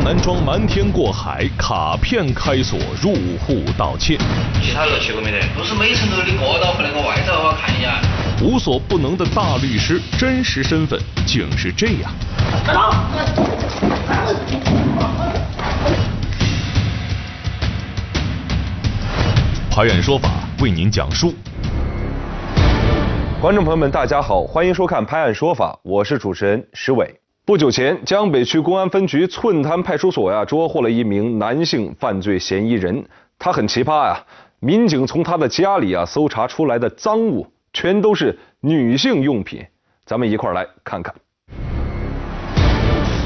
男装瞒天过海，卡片开锁入户盗窃。其他的去过没得？都是每层楼的过道和那个外头我看一下。无所不能的大律师，真实身份竟是这样。拍案说法为您讲述。观众朋友们，大家好，欢迎收看《拍案说法》，我是主持人石伟。不久前，江北区公安分局寸滩派出所呀捉获了一名男性犯罪嫌疑人，他很奇葩呀。民警从他的家里啊搜查出来的赃物，全都是女性用品。咱们一块儿来看看。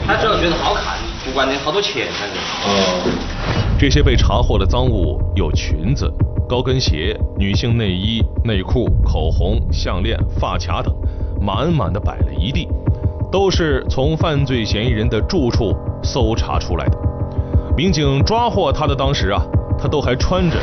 他主要觉得好看，不管你好多钱，反正。哦。这些被查获的赃物有裙子。高跟鞋、女性内衣、内裤、口红、项链、发卡等，满满的摆了一地，都是从犯罪嫌疑人的住处搜查出来的。民警抓获他的当时啊，他都还穿着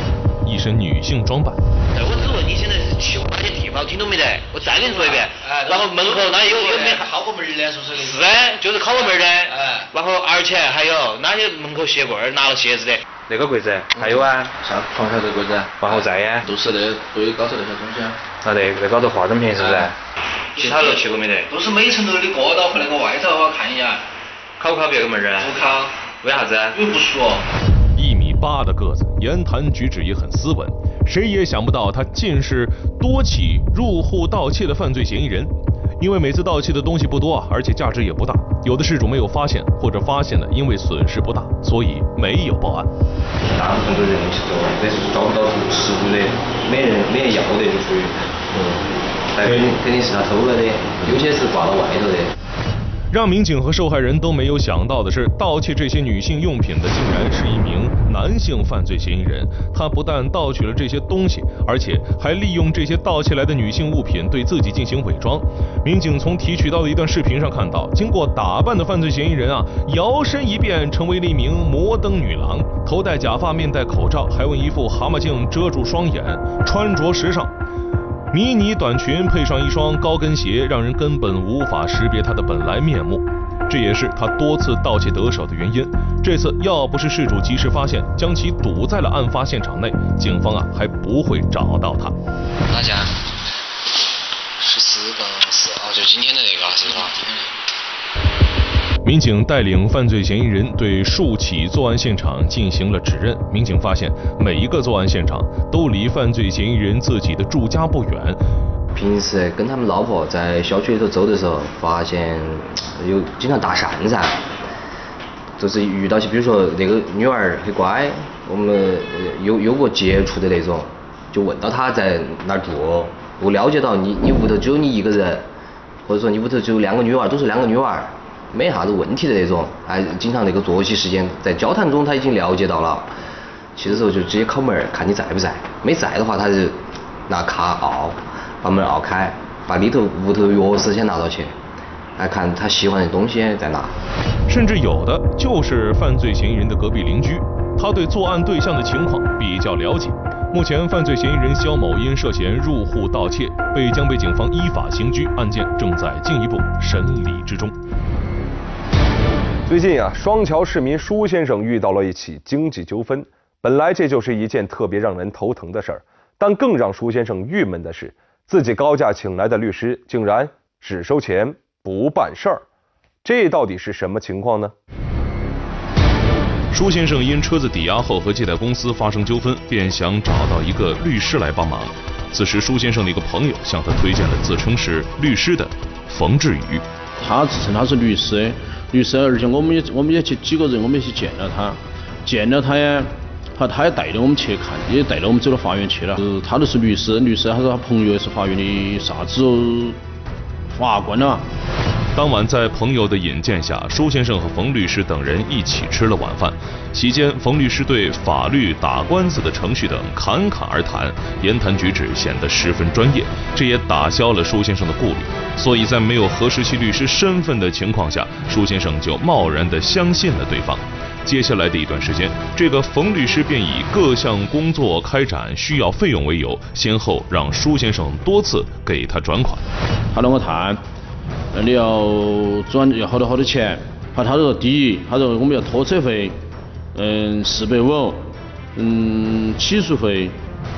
一身女性装扮。我只问你现在是去过哪些地方，听懂没得？我再跟你说一遍。哎。然后门口那有有没敲过门的？是不是？是的，就是敲过门的。哎。然后而且还有哪些门口鞋柜拿了鞋子的？那个柜子还有啊，像床下这柜子，然后再呀，都是那堆高头那些东西啊。啊，对，那高头化妆品是不是？其他楼去过没得？都是每层楼的过道和那个外头，我看一眼。考不考别个门儿啊？不考。为啥子？因为不熟。一米八的个子，言谈举止也很斯文，谁也想不到他竟是多起入户盗窃的犯罪嫌疑人。因为每次盗窃的东西不多，而且价值也不大，有的事主没有发现，或者发现了，因为损失不大，所以没有报案。大部分都认为是说，这是找不到实物的，没人没人要的就属于，嗯，肯肯定是他偷了的，有些是挂到外头的。让民警和受害人都没有想到的是，盗窃这些女性用品的竟然是一名男性犯罪嫌疑人。他不但盗取了这些东西，而且还利用这些盗窃来的女性物品对自己进行伪装。民警从提取到的一段视频上看到，经过打扮的犯罪嫌疑人啊，摇身一变成为了一名摩登女郎，头戴假发，面戴口罩，还用一副蛤蟆镜遮住双眼，穿着时尚。迷你短裙配上一双高跟鞋，让人根本无法识别她的本来面目。这也是她多次盗窃得手的原因。这次要不是事主及时发现，将其堵在了案发现场内，警方啊还不会找到她。大家？十四杠四，哦，就今天的那个，是吧？民警带领犯罪嫌疑人对数起作案现场进行了指认。民警发现，每一个作案现场都离犯罪嫌疑人自己的住家不远。平时跟他们老婆在小区里头走的时候，发现有经常搭讪噻，就是遇到起，比如说那个女儿很乖，我们有有过接触的那种，就问到她在哪儿住，我了解到你你屋头只有你一个人，或者说你屋头只有两个女娃，都是两个女娃。没啥子问题的那种，还经常那个作息时间，在交谈中他已经了解到了，去的时候就直接敲门看你在不在，没在的话他就拿卡铐把门铐开，把里头屋头钥匙先拿到去，来看他喜欢的东西在哪。甚至有的就是犯罪嫌疑人的隔壁邻居，他对作案对象的情况比较了解。目前，犯罪嫌疑人肖某因涉嫌入户盗窃，被江北警方依法刑拘，案件正在进一步审理之中。最近啊，双桥市民舒先生遇到了一起经济纠纷。本来这就是一件特别让人头疼的事儿，但更让舒先生郁闷的是，自己高价请来的律师竟然只收钱不办事儿。这到底是什么情况呢？舒先生因车子抵押后和借贷公司发生纠纷，便想找到一个律师来帮忙。此时，舒先生的一个朋友向他推荐了自称是律师的冯志宇。他自称他是律师。律师，而且我们也我们也去几个人，我们也去见了他，见了他呀，他，他也带着我们去看，也带着我们走到法院去了。他都是律师，律师，他说他朋友也是法院的啥子法官了。当晚在朋友的引荐下，舒先生和冯律师等人一起吃了晚饭。席间，冯律师对法律、打官司的程序等侃侃而谈，言谈举止显得十分专业，这也打消了舒先生的顾虑。所以在没有核实其律师身份的情况下，舒先生就贸然地相信了对方。接下来的一段时间，这个冯律师便以各项工作开展需要费用为由，先后让舒先生多次给他转款。他跟我谈。你要转要好多好多钱，他，他说第一，他说我们要拖车费，嗯，四百五，嗯，起诉费，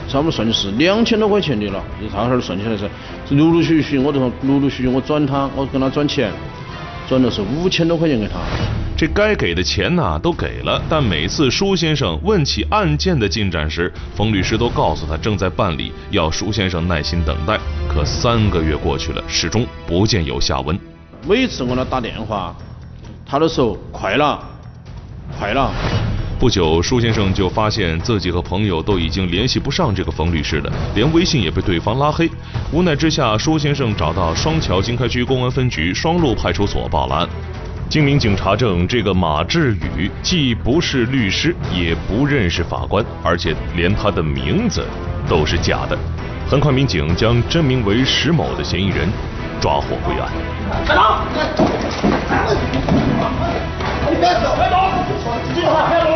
差不多算的是两千多块钱的了，就大哈儿算起来是，陆陆续续，我就说陆陆续续我转他，我跟他转钱，转的是五千多块钱给他。这该给的钱呢都给了，但每次舒先生问起案件的进展时，冯律师都告诉他正在办理，要舒先生耐心等待。可三个月过去了，始终不见有下文。每次我给他打电话，他都说快了，快了。不久，舒先生就发现自己和朋友都已经联系不上这个冯律师了，连微信也被对方拉黑。无奈之下，舒先生找到双桥经开区公安分局双路派出所报了案。经民警查证，这个马志宇既不是律师，也不认识法官，而且连他的名字都是假的。很快，民警将真名为石某的嫌疑人抓获归案。别动！你别走！别动！警察！别动！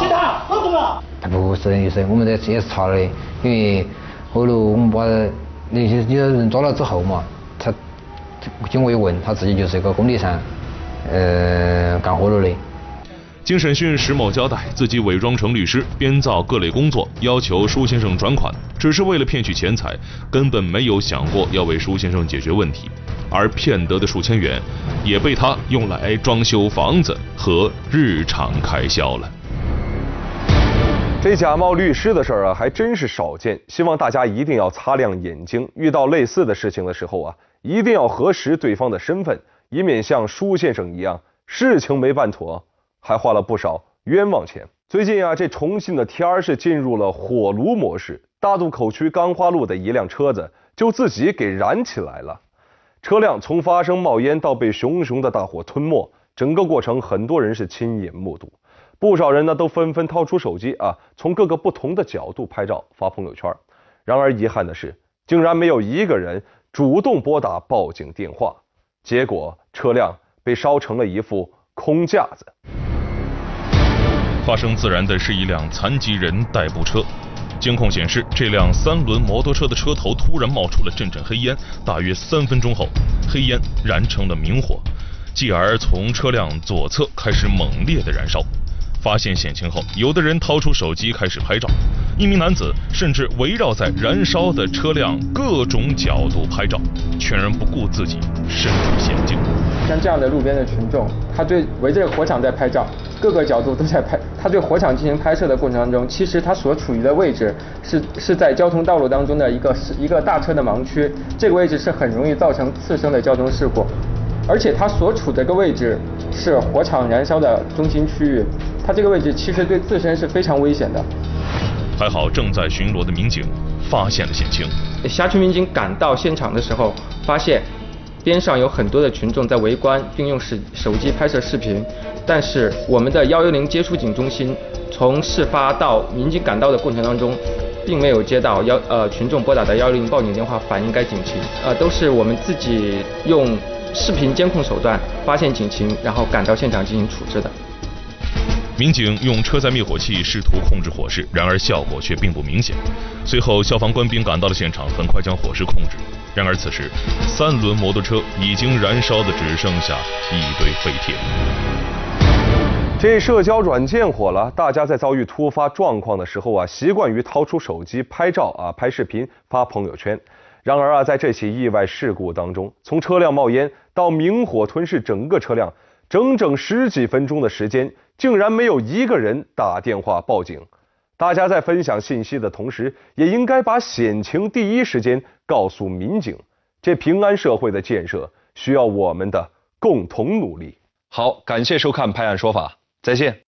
警察！别动了！不是律师，我们这也是查的，因为后头我们把那些有的人抓了之后嘛，他经过一问，他自己就是一个工地上。呃，干活了的。经审讯，石某交代自己伪装成律师，编造各类工作，要求舒先生转款，只是为了骗取钱财，根本没有想过要为舒先生解决问题。而骗得的数千元，也被他用来装修房子和日常开销了。这假冒律师的事儿啊，还真是少见。希望大家一定要擦亮眼睛，遇到类似的事情的时候啊，一定要核实对方的身份。以免像舒先生一样，事情没办妥，还花了不少冤枉钱。最近啊，这重庆的天儿是进入了火炉模式，大渡口区钢花路的一辆车子就自己给燃起来了。车辆从发生冒烟到被熊熊的大火吞没，整个过程很多人是亲眼目睹，不少人呢都纷纷掏出手机啊，从各个不同的角度拍照发朋友圈。然而遗憾的是，竟然没有一个人主动拨打报警电话。结果车辆被烧成了一副空架子。发生自燃的是一辆残疾人代步车，监控显示，这辆三轮摩托车的车头突然冒出了阵阵黑烟，大约三分钟后，黑烟燃成了明火，继而从车辆左侧开始猛烈的燃烧。发现险情后，有的人掏出手机开始拍照，一名男子甚至围绕在燃烧的车辆各种角度拍照，全然不顾自己身处险境。像这样的路边的群众，他对围着火场在拍照，各个角度都在拍。他对火场进行拍摄的过程当中，其实他所处于的位置是是在交通道路当中的一个是一个大车的盲区，这个位置是很容易造成次生的交通事故。而且他所处这个位置是火场燃烧的中心区域，他这个位置其实对自身是非常危险的。还好正在巡逻的民警发现了险情。辖区民警赶到现场的时候，发现边上有很多的群众在围观，并用手手机拍摄视频。但是我们的幺幺零接触警中心从事发到民警赶到的过程当中，并没有接到幺呃群众拨打的幺幺零报警电话反映该警情，呃都是我们自己用。视频监控手段发现警情，然后赶到现场进行处置的。民警用车载灭火器试图控制火势，然而效果却并不明显。随后，消防官兵赶到了现场，很快将火势控制。然而此时，三轮摩托车已经燃烧的只剩下一堆废铁。这社交软件火了，大家在遭遇突发状况的时候啊，习惯于掏出手机拍照啊，拍视频发朋友圈。然而啊，在这起意外事故当中，从车辆冒烟到明火吞噬整个车辆，整整十几分钟的时间，竟然没有一个人打电话报警。大家在分享信息的同时，也应该把险情第一时间告诉民警。这平安社会的建设需要我们的共同努力。好，感谢收看《拍案说法》，再见。